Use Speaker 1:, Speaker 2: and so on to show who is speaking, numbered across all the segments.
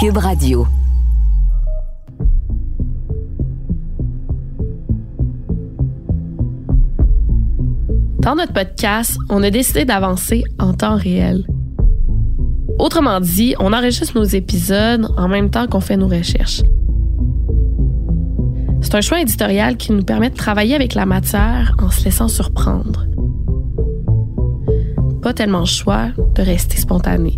Speaker 1: Cube Radio.
Speaker 2: Dans notre podcast, on a décidé d'avancer en temps réel. Autrement dit, on enregistre nos épisodes en même temps qu'on fait nos recherches. C'est un choix éditorial qui nous permet de travailler avec la matière en se laissant surprendre. Pas tellement le choix de rester spontané.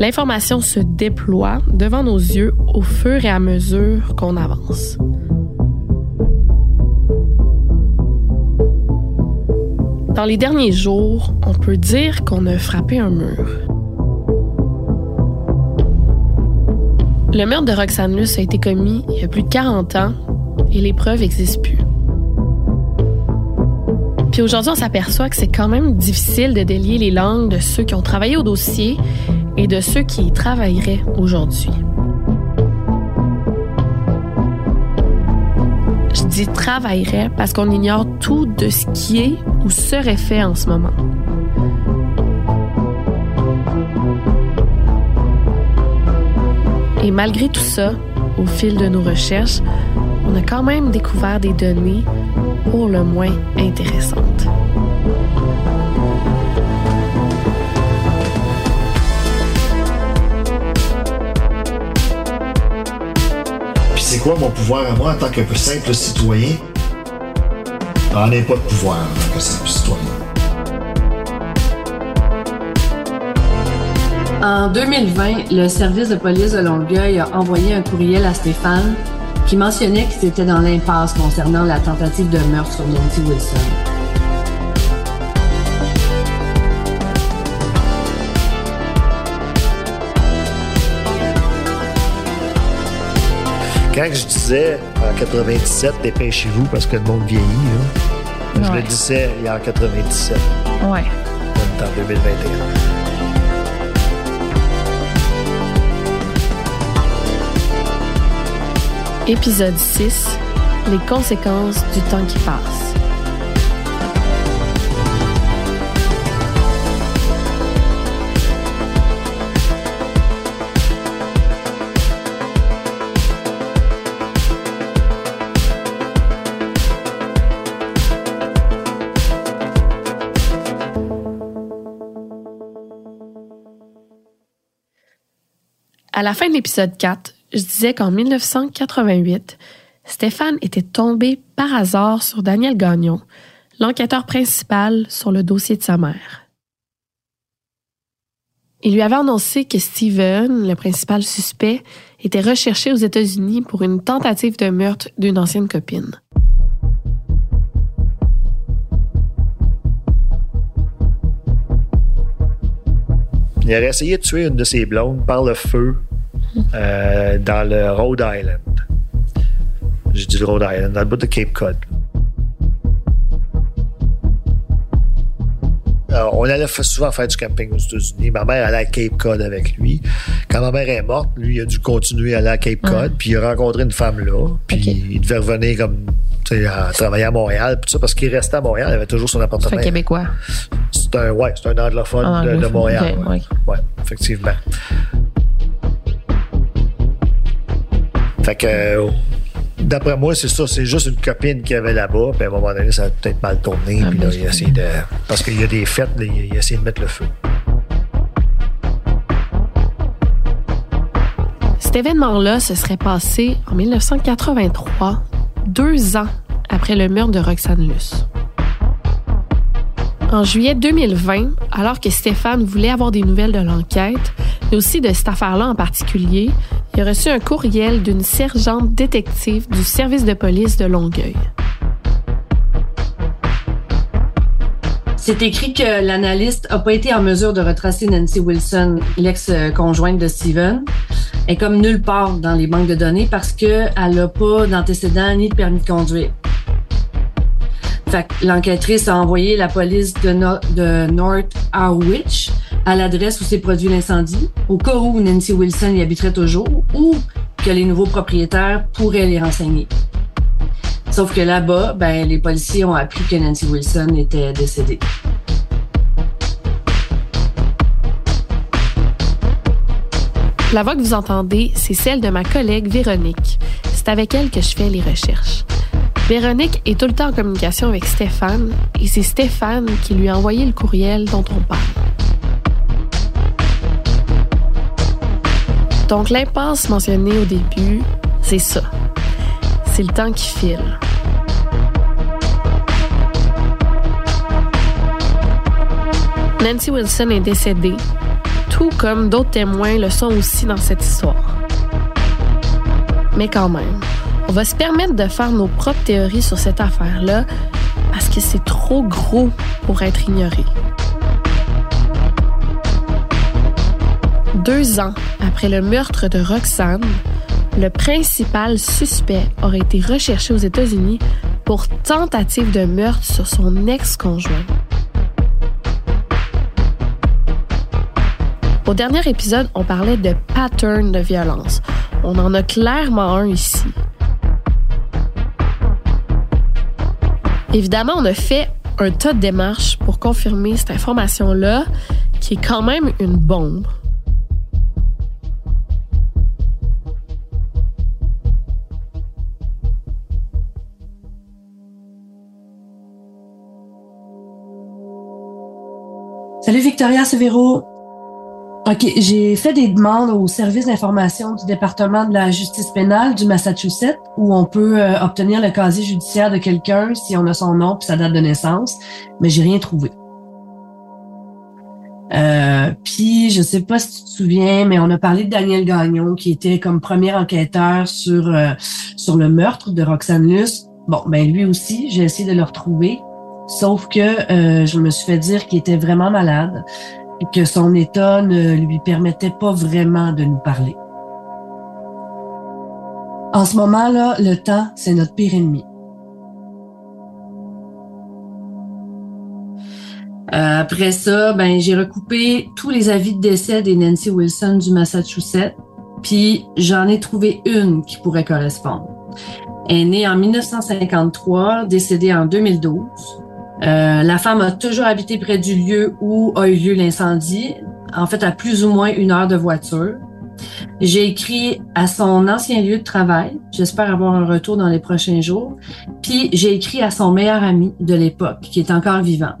Speaker 2: L'information se déploie devant nos yeux au fur et à mesure qu'on avance. Dans les derniers jours, on peut dire qu'on a frappé un mur. Le meurtre de Roxane Luce a été commis il y a plus de 40 ans et les preuves n'existent plus. Puis aujourd'hui, on s'aperçoit que c'est quand même difficile de délier les langues de ceux qui ont travaillé au dossier et de ceux qui y travailleraient aujourd'hui. Je dis travaillerait parce qu'on ignore tout de ce qui est ou serait fait en ce moment. Et malgré tout ça, au fil de nos recherches, on a quand même découvert des données pour le moins intéressantes.
Speaker 3: Quoi mon pouvoir à moi en tant que simple citoyen? J'en pas de pouvoir en tant que simple citoyen.
Speaker 4: En 2020, le service de police de Longueuil a envoyé un courriel à Stéphane qui mentionnait qu'il était dans l'impasse concernant la tentative de meurtre sur Nancy Wilson.
Speaker 3: Quand je disais en 97, dépêchez-vous parce que le monde vieillit, là, je
Speaker 2: Ouais.
Speaker 3: le disais il y a en 97,
Speaker 2: Ouais.
Speaker 3: en 2021.
Speaker 2: Épisode 6. Les conséquences du temps qui passe. À la fin de l'épisode 4, je disais qu'en 1988, Stéphane était tombé par hasard sur Daniel Gagnon, l'enquêteur principal sur le dossier de sa mère. Il lui avait annoncé que Steven, le principal suspect, était recherché aux États-Unis pour une tentative de meurtre d'une ancienne copine.
Speaker 3: Il aurait essayé de tuer une de ses blondes par le feu euh, dans le Rhode Island. J'ai dit le Rhode Island, dans le bout de Cape Cod. Alors, on allait souvent faire du camping aux États-Unis. Ma mère allait à Cape Cod avec lui. Quand ma mère est morte, lui, il a dû continuer à aller à Cape Cod. Puis il a rencontré une femme là. Puis il devait revenir comme à travailler à Montréal. Puis tout ça, parce qu'il restait à Montréal, il avait toujours son
Speaker 2: C'est
Speaker 3: appartement.
Speaker 2: un Québécois.
Speaker 3: C'est un, ouais, c'est un anglophone de, Montréal.
Speaker 2: ok,
Speaker 3: ouais.
Speaker 2: ouais.
Speaker 3: Ouais, effectivement. Fait que, d'après moi, c'est ça. C'est juste une copine qu'il avait là-bas. Puis à un moment donné, ça a peut-être mal tourné.
Speaker 2: Ah,
Speaker 3: puis là, il a essayé de. Parce qu'il y a des fêtes, là, il a essayé de mettre le feu.
Speaker 2: Cet événement-là se serait passé en 1983, deux ans après le meurtre de Roxane Luce. En juillet 2020, alors que Stéphane voulait avoir des nouvelles de l'enquête, mais aussi de cette affaire-là en particulier, il a reçu un courriel d'une sergente détective du service de police de Longueuil.
Speaker 4: C'est écrit que l'analyste n'a pas été en mesure de retracer Nancy Wilson, l'ex-conjointe de Steven, est comme nulle part dans les banques de données parce qu'elle n'a pas d'antécédent ni de permis de conduire. Fait l'enquêtrice a envoyé la police de, de North Harwich à l'adresse où s'est produit l'incendie, au cas où Nancy Wilson y habiterait toujours ou que les nouveaux propriétaires pourraient les renseigner. Sauf que là-bas, ben, les policiers ont appris que Nancy Wilson était décédée.
Speaker 2: La voix que vous entendez, c'est celle de ma collègue Véronique. C'est avec elle que je fais les recherches. Véronique est tout le temps en communication avec Stéphane et c'est Stéphane qui lui a envoyé le courriel dont on parle. Donc l'impasse mentionnée au début, c'est ça. C'est le temps qui file. Nancy Wilson est décédée, tout comme d'autres témoins le sont aussi dans cette histoire. Mais quand même, on va se permettre de faire nos propres théories sur cette affaire-là parce que c'est trop gros pour être ignoré. Deux ans après le meurtre de Roxane, le principal suspect aurait été recherché aux États-Unis pour tentative de meurtre sur son ex-conjoint. Au dernier épisode, on parlait de pattern de violence. On en a clairement un ici. Évidemment, on a fait un tas de démarches pour confirmer cette information-là, qui est quand même une bombe.
Speaker 4: Salut Victoria Severo. OK, j'ai fait des demandes au service d'information du département de la justice pénale du Massachusetts où on peut euh, obtenir le casier judiciaire de quelqu'un si on a son nom et sa date de naissance, mais j'ai rien trouvé. Euh, puis je sais pas si tu te souviens, mais on a parlé de Daniel Gagnon qui était comme premier enquêteur sur euh, sur le meurtre de Roxane Luce. Bon, ben lui aussi, j'ai essayé de le retrouver, sauf que euh, je me suis fait dire qu'il était vraiment malade et que son état ne lui permettait pas vraiment de nous parler. En ce moment-là, le temps, c'est notre pire ennemi. Euh, après ça, ben j'ai recoupé tous les avis de décès des Nancy Wilson du Massachusetts, puis j'en ai trouvé une qui pourrait correspondre. Elle est née en 1953, décédée en 2012. Euh, la femme a toujours habité près du lieu où a eu lieu l'incendie, en fait à plus ou moins une heure de voiture. J'ai écrit à son ancien lieu de travail. J'espère avoir un retour dans les prochains jours. Puis j'ai écrit à son meilleur ami de l'époque, qui est encore vivant.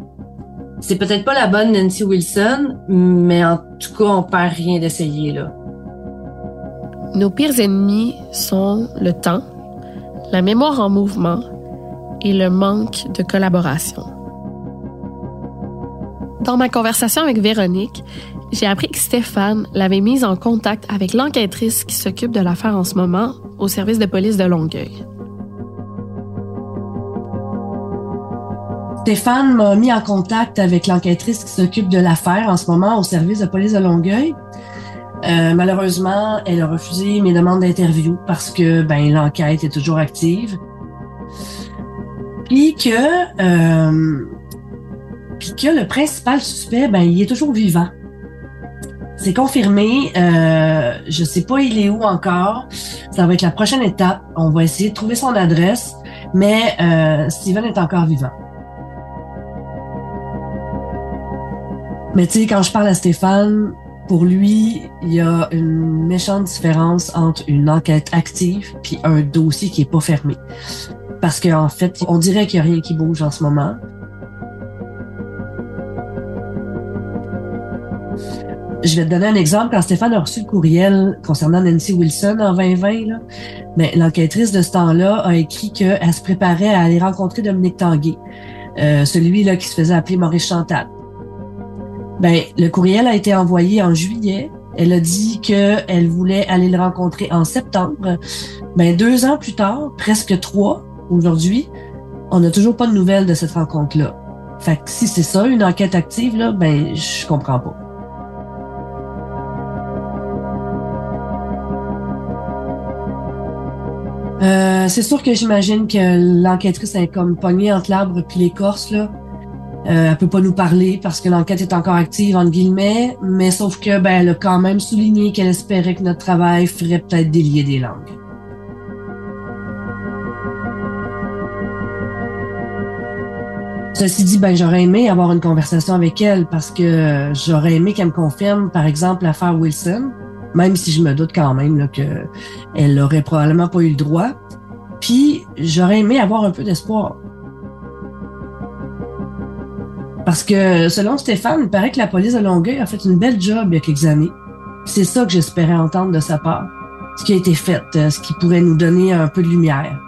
Speaker 4: C'est peut-être pas la bonne Nancy Wilson, mais en tout cas, on perd rien d'essayer là.
Speaker 2: Nos pires ennemis sont le temps, la mémoire en mouvement et le manque de collaboration. Dans ma conversation avec Véronique, j'ai appris que Stéphane l'avait mise en contact avec l'enquêtrice qui s'occupe de l'affaire en ce moment au service de police de Longueuil.
Speaker 4: Stéphane m'a mis en contact avec l'enquêtrice qui s'occupe de l'affaire en ce moment au service de police de Longueuil. Euh, malheureusement, elle a refusé mes demandes d'interview parce que ben l'enquête est toujours active. Puis que euh, que le principal suspect, ben il est toujours vivant. C'est confirmé. Euh, je sais pas il est où encore. Ça va être la prochaine étape. On va essayer de trouver son adresse, mais euh, Steven est encore vivant. Mais tu sais, quand je parle à Stéphane, pour lui, il y a une méchante différence entre une enquête active puis un dossier qui est pas fermé. Parce qu'en fait, on dirait qu'il y a rien qui bouge en ce moment. Je vais te donner un exemple. Quand Stéphane a reçu le courriel concernant Nancy Wilson en 2020, là, ben, l'enquêtrice de ce temps-là a écrit qu'elle se préparait à aller rencontrer Dominique Tanguay, euh, celui-là qui se faisait appeler Maurice Chantal. Ben, le courriel a été envoyé en juillet. Elle a dit qu'elle voulait aller le rencontrer en septembre. Ben, deux ans plus tard, presque trois, aujourd'hui, on n'a toujours pas de nouvelles de cette rencontre-là. Fait que si c'est ça, une enquête active, là, ben, je comprends pas. Euh, c'est sûr que j'imagine que l'enquêtrice est comme pognée entre l'arbre puis l'écorce, là. Euh, elle peut pas nous parler parce que l'enquête est encore active, entre guillemets, mais sauf que, ben, elle a quand même souligné qu'elle espérait que notre travail ferait peut-être délier des langues. Ceci dit, ben, j'aurais aimé avoir une conversation avec elle parce que j'aurais aimé qu'elle me confirme, par exemple, l'affaire Wilson. même si je me doute quand même là, que elle aurait probablement pas eu le droit. Puis j'aurais aimé avoir un peu d'espoir. Parce que selon Stéphane, il paraît que la police de Longueuil a fait une belle job il y a quelques années. C'est ça que j'espérais entendre de sa part. Ce qui a été fait, euh, ce qui pourrait nous donner un peu de lumière.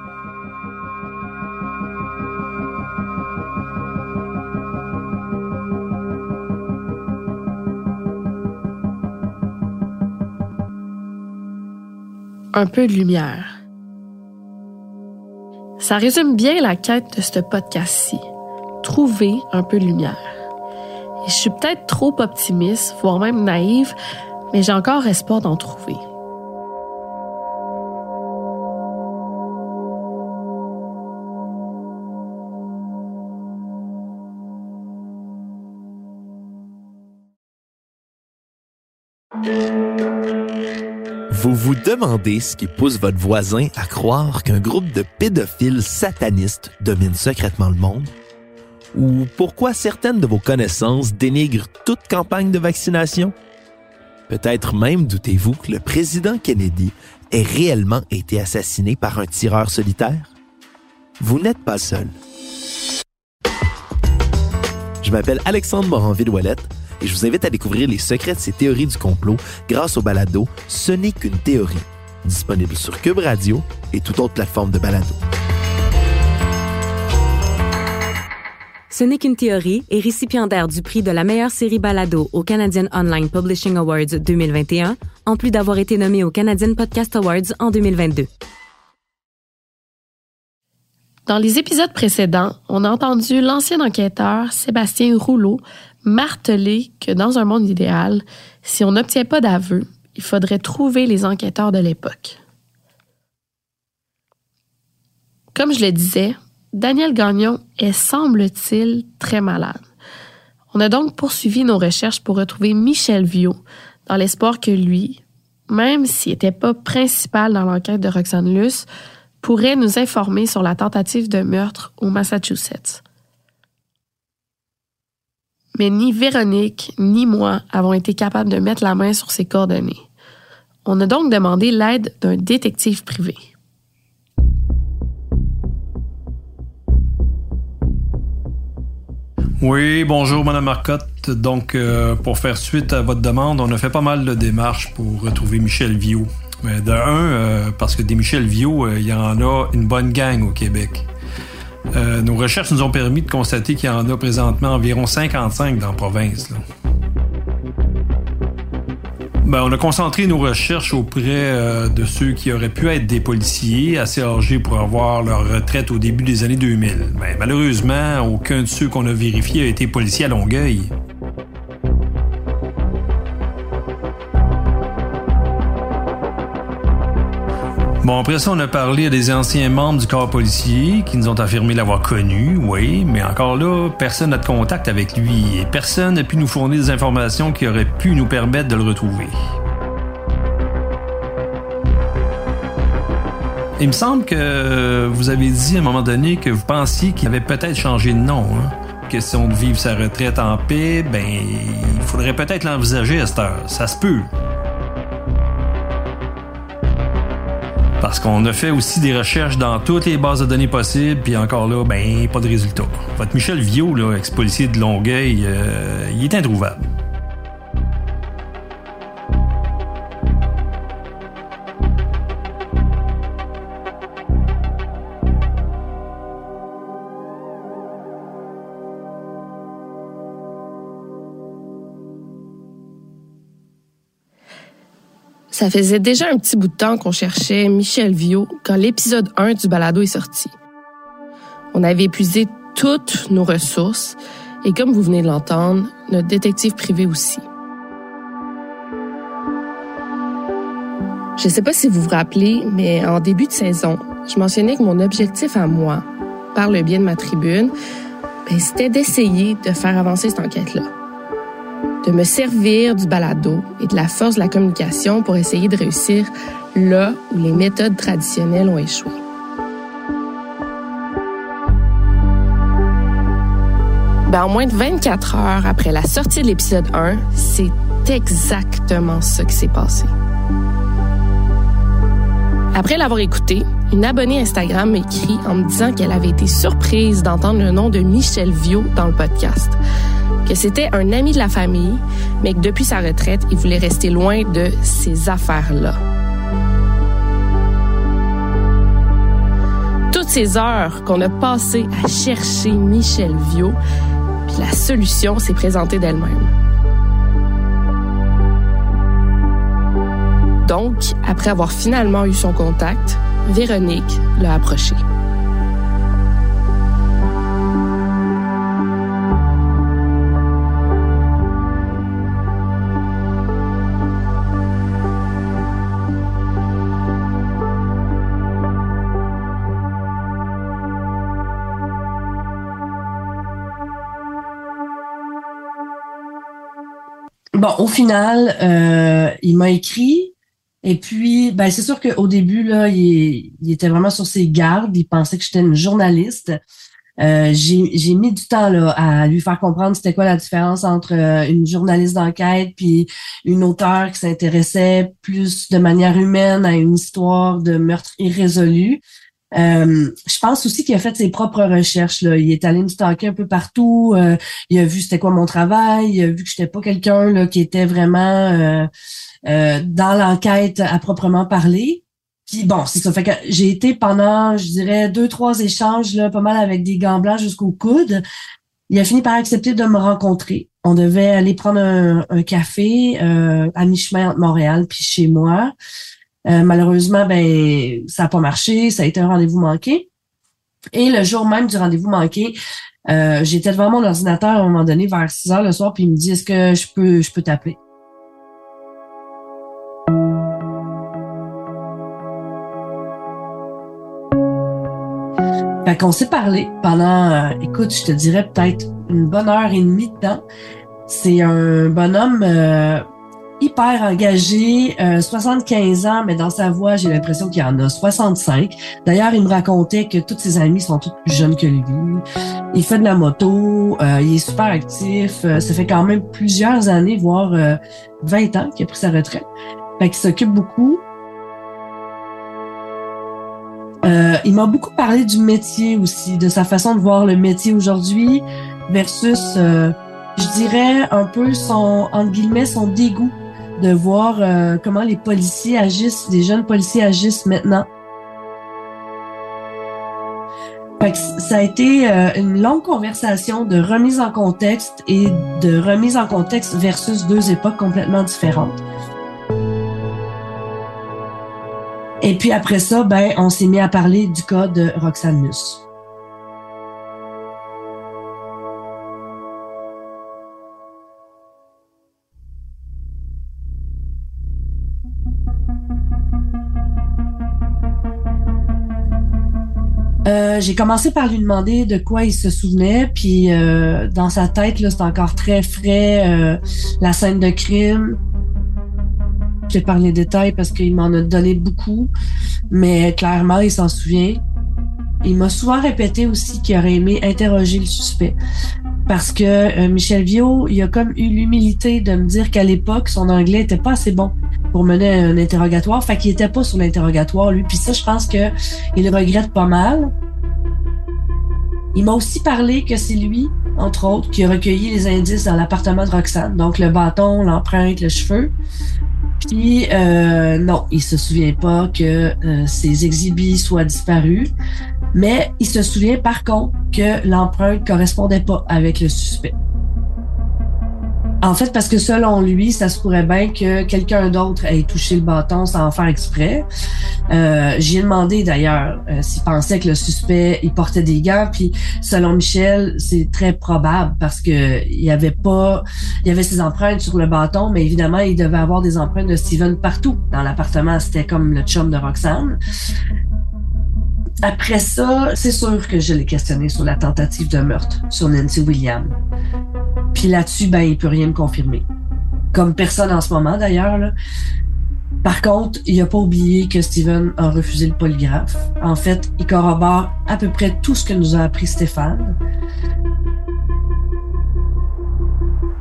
Speaker 2: Un peu de lumière. Ça résume bien la quête de ce podcast-ci. Trouver un peu de lumière. Je suis peut-être trop optimiste, voire même naïve, mais j'ai encore espoir d'en trouver.
Speaker 1: Vous vous demandez ce qui pousse votre voisin à croire qu'un groupe de pédophiles satanistes domine secrètement le monde? Ou pourquoi certaines de vos connaissances dénigrent toute campagne de vaccination? Peut-être même doutez-vous que le président Kennedy ait réellement été assassiné par un tireur solitaire? Vous n'êtes pas seul. Je m'appelle Alexandre Moranville-Ouellette et je vous invite à découvrir les secrets de ces théories du complot grâce au balado Ce n'est qu'une théorie, disponible sur Cube Radio et toute autre plateforme de balado.
Speaker 5: Ce n'est qu'une théorie est récipiendaire du prix de la meilleure série balado au Canadian Online Publishing Awards 2021, en plus d'avoir été nommé au Canadian Podcast Awards en 2022.
Speaker 2: Dans les épisodes précédents, on a entendu l'ancien enquêteur Sébastien Rouleau marteler que dans un monde idéal, si on n'obtient pas d'aveu, il faudrait trouver les enquêteurs de l'époque. Comme je le disais, Daniel Gagnon est, semble-t-il, très malade. On a donc poursuivi nos recherches pour retrouver Michel Viau, dans l'espoir que lui, même s'il n'était pas principal dans l'enquête de Roxane Luce, pourrait nous informer sur la tentative de meurtre au Massachusetts. Mais ni Véronique ni moi avons été capables de mettre la main sur ces coordonnées. On a donc demandé l'aide d'un détective privé.
Speaker 6: Oui, bonjour Madame Marcotte. Donc, euh, pour faire suite à votre demande, on a fait pas mal de démarches pour retrouver Michel Viau. Mais de un, euh, parce que des Michel Viau, euh, il y en a une bonne gang au Québec. Euh, nos recherches nous ont permis de constater qu'il y en a présentement environ 55 dans la province. Ben, on a concentré nos recherches auprès euh, de ceux qui auraient pu être des policiers assez âgés pour avoir leur retraite au début des années 2000. Ben, malheureusement, aucun de ceux qu'on a vérifiés a été policier à Longueuil. Bon, après ça, on a parlé à des anciens membres du corps policier qui nous ont affirmé l'avoir connu, oui, mais encore là, personne n'a de contact avec lui et personne n'a pu nous fournir des informations qui auraient pu nous permettre de le retrouver. Il me semble que vous avez dit à un moment donné que vous pensiez qu'il avait peut-être changé de nom. Hein? Question de vivre sa retraite en paix, ben, il faudrait peut-être l'envisager à cette heure. Ça se peut. Parce qu'on a fait aussi des recherches dans toutes les bases de données possibles, puis encore là, ben, pas de résultat. Votre Michel Viau, là, ex-policier de Longueuil, euh, il est introuvable.
Speaker 2: Ça faisait déjà un petit bout de temps qu'on cherchait Michel Viau quand l'épisode 1 du balado est sorti. On avait épuisé toutes nos ressources et comme vous venez de l'entendre, notre détective privé aussi. Je ne sais pas si vous vous rappelez, mais en début de saison, je mentionnais que mon objectif à moi, par le biais de ma tribune, ben, c'était d'essayer de faire avancer cette enquête-là de me servir du balado et de la force de la communication pour essayer de réussir là où les méthodes traditionnelles ont échoué. Ben, en moins de 24 heures après la sortie de l'épisode 1, c'est exactement ce qui s'est passé. Après l'avoir écouté, une abonnée Instagram m'écrit en me disant qu'elle avait été surprise d'entendre le nom de Michel Viau dans le podcast, c'était un ami de la famille, mais que depuis sa retraite, il voulait rester loin de ces affaires-là. Toutes ces heures qu'on a passées à chercher Michel Viau, puis la solution s'est présentée d'elle-même. Donc, après avoir finalement eu son contact, Véronique l'a approché.
Speaker 4: Bon, au final, euh, il m'a écrit et puis, ben, c'est sûr qu'au début, là, il, était vraiment sur ses gardes. Il pensait que j'étais une journaliste. Euh, j'ai mis du temps là, à lui faire comprendre c'était quoi la différence entre euh, une journaliste d'enquête puis une auteure qui s'intéressait plus de manière humaine à une histoire de meurtre irrésolu. Euh, je pense aussi qu'il a fait ses propres recherches. Là. Il est allé me stalker un peu partout. il a vu c'était quoi mon travail. Il a vu que j'étais pas quelqu'un qui était vraiment euh, dans l'enquête à proprement parler. Puis bon, c'est ça. Fait que j'ai été pendant, je dirais, deux, trois échanges, là, pas mal avec des gants blancs jusqu'au coude. Il a fini par accepter de me rencontrer. On devait aller prendre un, café euh, à mi-chemin entre Montréal puis chez moi. Euh, malheureusement, ben ça n'a pas marché. Ça a été un rendez-vous manqué. Et le jour même du rendez-vous manqué, j'étais devant mon ordinateur à un moment donné vers 6 heures le soir, puis il me dit Est-ce que je peux je peux t'appeler? Fait qu'on s'est parlé pendant, euh, écoute, je te dirais peut-être une bonne heure et demie de temps. C'est un bonhomme euh, hyper engagé, 75 euh, ans, mais dans sa voix, j'ai l'impression qu'il en a 65. D'ailleurs, il me racontait que tous ses amis sont tous plus jeunes que lui. Il fait de la moto, il est super actif. ça fait quand même plusieurs années, voire 20 ans qu'il a pris sa retraite. Fait qu'il s'occupe beaucoup. Euh, il m'a beaucoup parlé du métier aussi, de sa façon de voir le métier aujourd'hui versus, euh, je dirais, un peu son, entre guillemets, son dégoût de voir euh, comment les policiers agissent, les jeunes policiers agissent maintenant. ça a été une longue conversation de remise en contexte et de remise en contexte versus deux époques complètement différentes. Et puis après ça, ben, on s'est mis à parler du cas de Roxane. Euh, j'ai commencé par lui demander de quoi il se souvenait, puis euh, dans sa tête, là, c'est encore très frais, euh, la scène de crime, je par les détails parce qu'il m'en a donné beaucoup, mais clairement, il s'en souvient. Il m'a souvent répété aussi qu'il aurait aimé interroger le suspect. Parce que euh, Michel Viau, il a comme eu l'humilité de me dire qu'à l'époque, son anglais était pas assez bon pour mener un interrogatoire. Fait qu'il était pas sur l'interrogatoire, lui. Puis ça, je pense que il regrette pas mal. Il m'a aussi parlé que c'est lui, entre autres, qui a recueilli les indices dans l'appartement de Roxane. Donc le bâton, l'empreinte, le cheveu. Puis euh, non, il se souvient pas que euh, ces exhibits soient disparus, mais il se souvient par contre que l'empreinte correspondait pas avec le suspect. En fait, parce que selon lui, ça se pourrait bien que quelqu'un d'autre ait touché le bâton sans en faire exprès. Euh, J'ai demandé d'ailleurs euh, s'il pensait que le suspect il portait des gants, puis selon Michel, c'est très probable parce que il y avait pas, il y avait ses empreintes sur le bâton, mais évidemment il devait avoir des empreintes de Steven partout dans l'appartement. C'était comme le chum de Roxane. Après ça, c'est sûr que je l'ai questionné sur la tentative de meurtre sur Nancy Williams. Puis là-dessus, ben, il peut rien me confirmer. Comme personne en ce moment, d'ailleurs. Par contre, il n'a pas oublié que Steven a refusé le polygraphe. En fait, il corrobore à peu près tout ce que nous a appris Stéphane.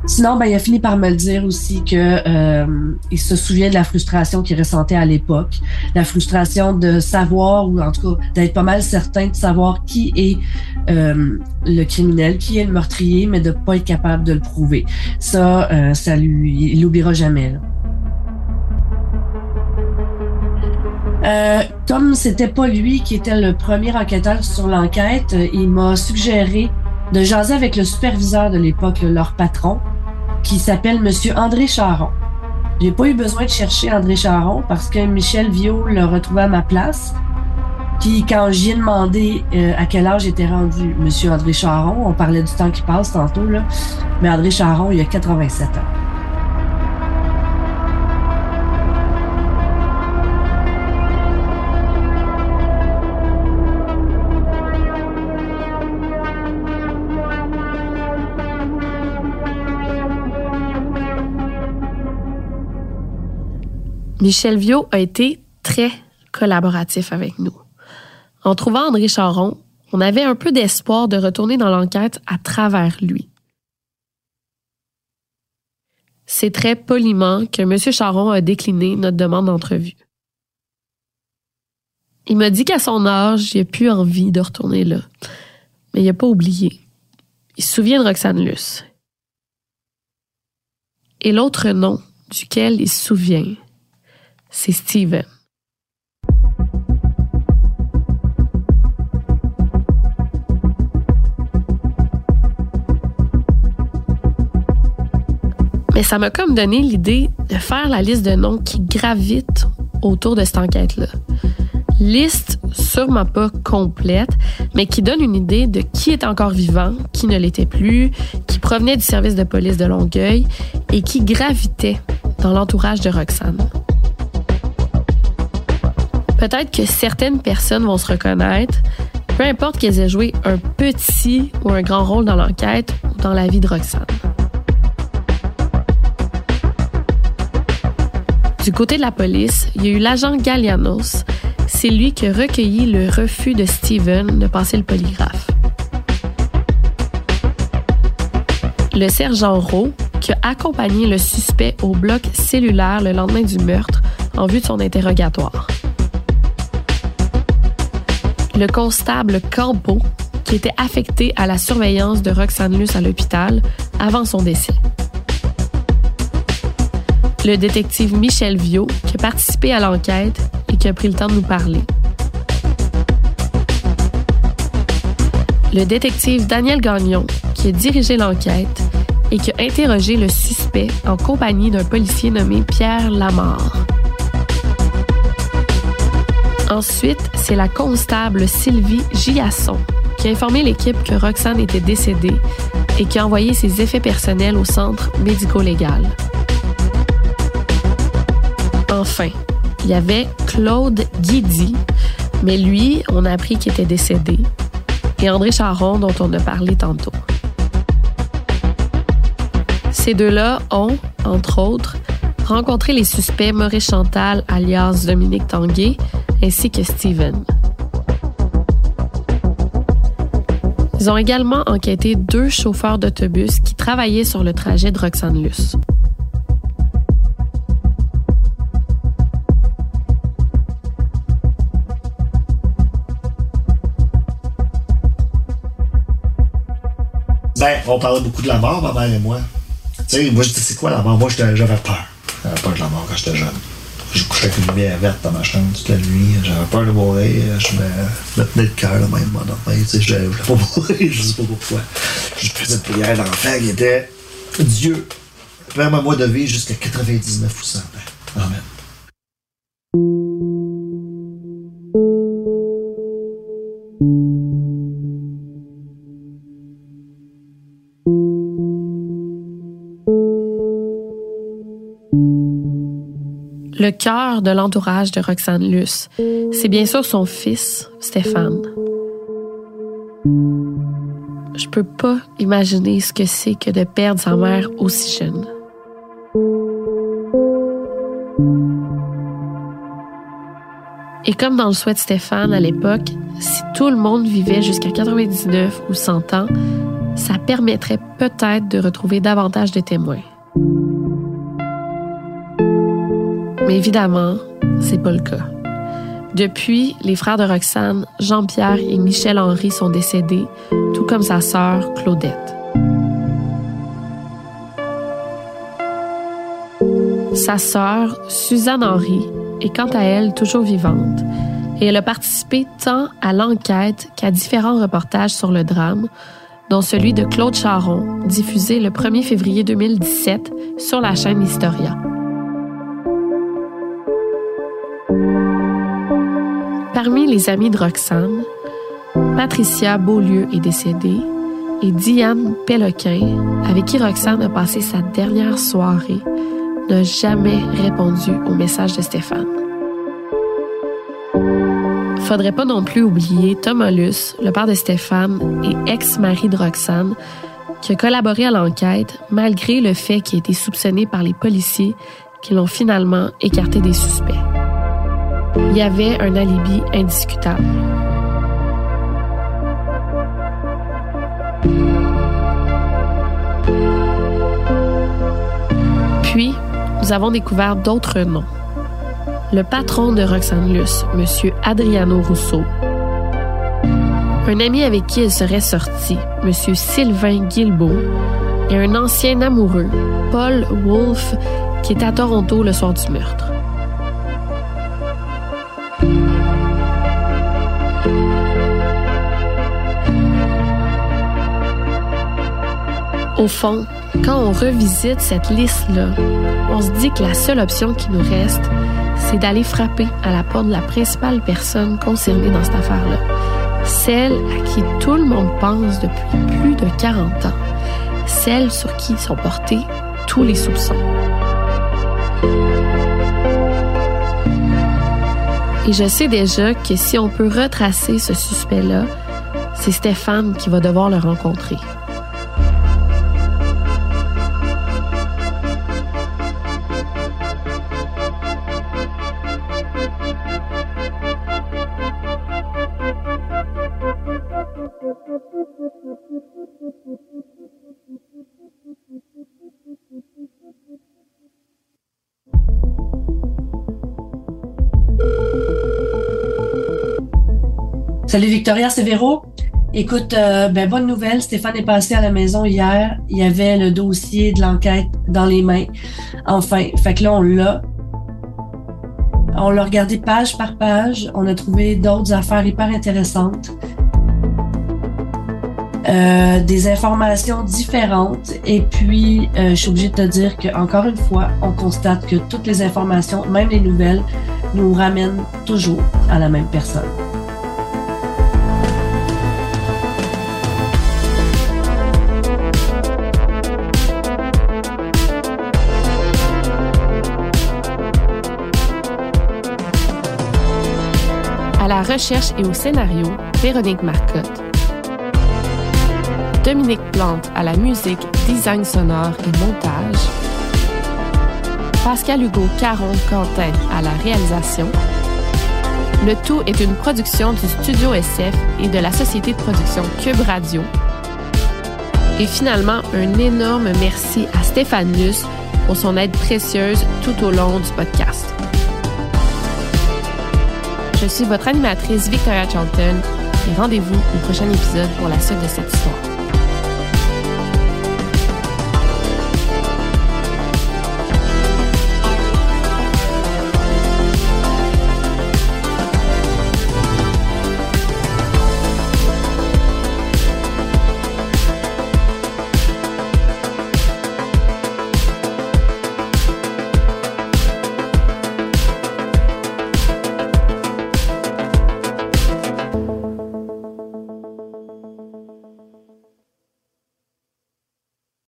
Speaker 4: Sinon, ben, il a fini par me le dire aussi que euh, il se souvient de la frustration qu'il ressentait à l'époque, la frustration de savoir ou en tout cas d'être pas mal certain de savoir qui est euh, le criminel, qui est le meurtrier, mais de pas être capable de le prouver. Ça, euh, ça lui, il l'oubliera jamais. Euh, comme c'était pas lui qui était le premier enquêteur sur l'enquête, il m'a suggéré de jaser avec le superviseur de l'époque, leur patron, qui s'appelle Monsieur André Charon. J'ai pas eu besoin de chercher André Charon parce que Michel Viau l'a retrouvé à ma place. Puis quand j'y ai demandé euh, à quel âge était rendu Monsieur André Charon, on parlait du temps qui passe tantôt, là, mais André Charon, il a 87 ans.
Speaker 2: Michel Viau a été très collaboratif avec nous. En trouvant André Charon, on avait un peu d'espoir de retourner dans l'enquête à travers lui. C'est très poliment que M. Charon a décliné notre demande d'entrevue. Il m'a dit qu'à son âge, il n'a plus envie de retourner là. Mais il n'a pas oublié. Il se souvient de Roxane Luce. Et l'autre nom duquel il se souvient, c'est Steven. Mais ça m'a comme donné l'idée de faire la liste de noms qui gravitent autour de cette enquête-là. Liste sûrement pas complète, mais qui donne une idée de qui est encore vivant, qui ne l'était plus, qui provenait du service de police de Longueuil et qui gravitait dans l'entourage de Roxane. Peut-être que certaines personnes vont se reconnaître, peu importe qu'elles aient joué un petit ou un grand rôle dans l'enquête ou dans la vie de Roxane. Du côté de la police, il y a eu l'agent Gallianos. C'est lui qui a recueilli le refus de Steven de passer le polygraphe. Le sergent Rowe, qui a accompagné le suspect au bloc cellulaire le lendemain du meurtre en vue de son interrogatoire le constable Corbeau, qui était affecté à la surveillance de Roxane Luce à l'hôpital avant son décès. Le détective Michel Viau, qui a participé à l'enquête et qui a pris le temps de nous parler. Le détective Daniel Gagnon, qui a dirigé l'enquête et qui a interrogé le suspect en compagnie d'un policier nommé Pierre Lamarre. Ensuite, c'est la constable Sylvie Giasson qui a informé l'équipe que Roxane était décédée et qui a envoyé ses effets personnels au centre médico-légal. Enfin, il y avait Claude Guidi, mais lui, on a appris qu'il était décédé, et André Charon, dont on a parlé tantôt. Ces deux-là ont, entre autres, rencontré les suspects Maurice Chantal, alias Dominique Tanguay, ainsi que Steven. Ils ont également enquêté deux chauffeurs d'autobus qui travaillaient sur le trajet de Roxane Luce.
Speaker 3: Ben, on parlait beaucoup de la mort, ma mère et moi. Tu sais, moi, je dis, c'est quoi la mort? Moi, j'avais peur. J'avais peur de la mort quand j'étais jeune. Je couchais avec une lumière verte dans ma chambre toute la nuit. J'avais peur de mourir. Je me, me tenais le cœur de même. Sais, je voulais pas mourir. Je sais pas pourquoi. Je faisais une prière d'enfant qui était Dieu, permets-moi de vivre jusqu'à 99 ou 100 ans. Amen.
Speaker 2: Le cœur de l'entourage de Roxane Luce. C'est bien sûr son fils, Stéphane. Je peux pas imaginer ce que c'est que de perdre sa mère aussi jeune. Et comme dans le souhait de Stéphane à l'époque, si tout le monde vivait jusqu'à 99 ou 100 ans, ça permettrait peut-être de retrouver davantage de témoins. Mais évidemment, c'est pas le cas. Depuis, les frères de Roxane, Jean-Pierre et Michel-Henri sont décédés, tout comme sa sœur Claudette. Sa sœur, Suzanne Henry, est quant à elle toujours vivante et elle a participé tant à l'enquête qu'à différents reportages sur le drame, dont celui de Claude Charon, diffusé le 1er février 2017 sur la chaîne Historia. Parmi les amis de Roxane, Patricia Beaulieu est décédée et Diane Péloquin, avec qui Roxane a passé sa dernière soirée, n'a jamais répondu au message de Stéphane. Faudrait pas non plus oublier Thomas le père de Stéphane et ex-mari de Roxane, qui a collaboré à l'enquête malgré le fait qu'il ait été soupçonné par les policiers qui l'ont finalement écarté des suspects. Il y avait un alibi indiscutable. Puis, nous avons découvert d'autres noms. Le patron de Roxane Luce, M. Adriano Rousseau. Un ami avec qui elle serait sortie, M. Sylvain Guilbeault. Et un ancien amoureux, Paul Wolfe, qui était à Toronto le soir du meurtre. Au fond, quand on revisite cette liste-là, on se dit que la seule option qui nous reste, c'est d'aller frapper à la porte de la principale personne concernée dans cette affaire-là. Celle à qui tout le monde pense depuis plus de 40 ans. Celle sur qui sont portés tous les soupçons. Et je sais déjà que si on peut retracer ce suspect-là, c'est Stéphane qui va devoir le rencontrer.
Speaker 4: Salut Victoria, c'est Véro. Écoute, euh, ben, bonne nouvelle, Stéphane est passé à la maison hier. Il y avait le dossier de l'enquête dans les mains. Enfin, fait que là, on l'a. On l'a regardé page par page. On a trouvé d'autres affaires hyper intéressantes. Euh, des informations différentes. Et puis, euh, je suis obligée de te dire qu'encore une fois, on constate que toutes les informations, même les nouvelles, nous ramènent toujours à la même personne.
Speaker 2: Recherche et au scénario, Véronique Marcotte. Dominique Plante à la musique, design sonore et montage. Pascal Hugo Caron Quentin à la réalisation. Le tout est une production du Studio SF et de la société de production Cube Radio. Et finalement, un énorme merci à Stéphane Luce pour son aide précieuse tout au long du podcast. Je suis votre animatrice Victoria Charlton et rendez-vous au prochain épisode pour la suite de cette histoire.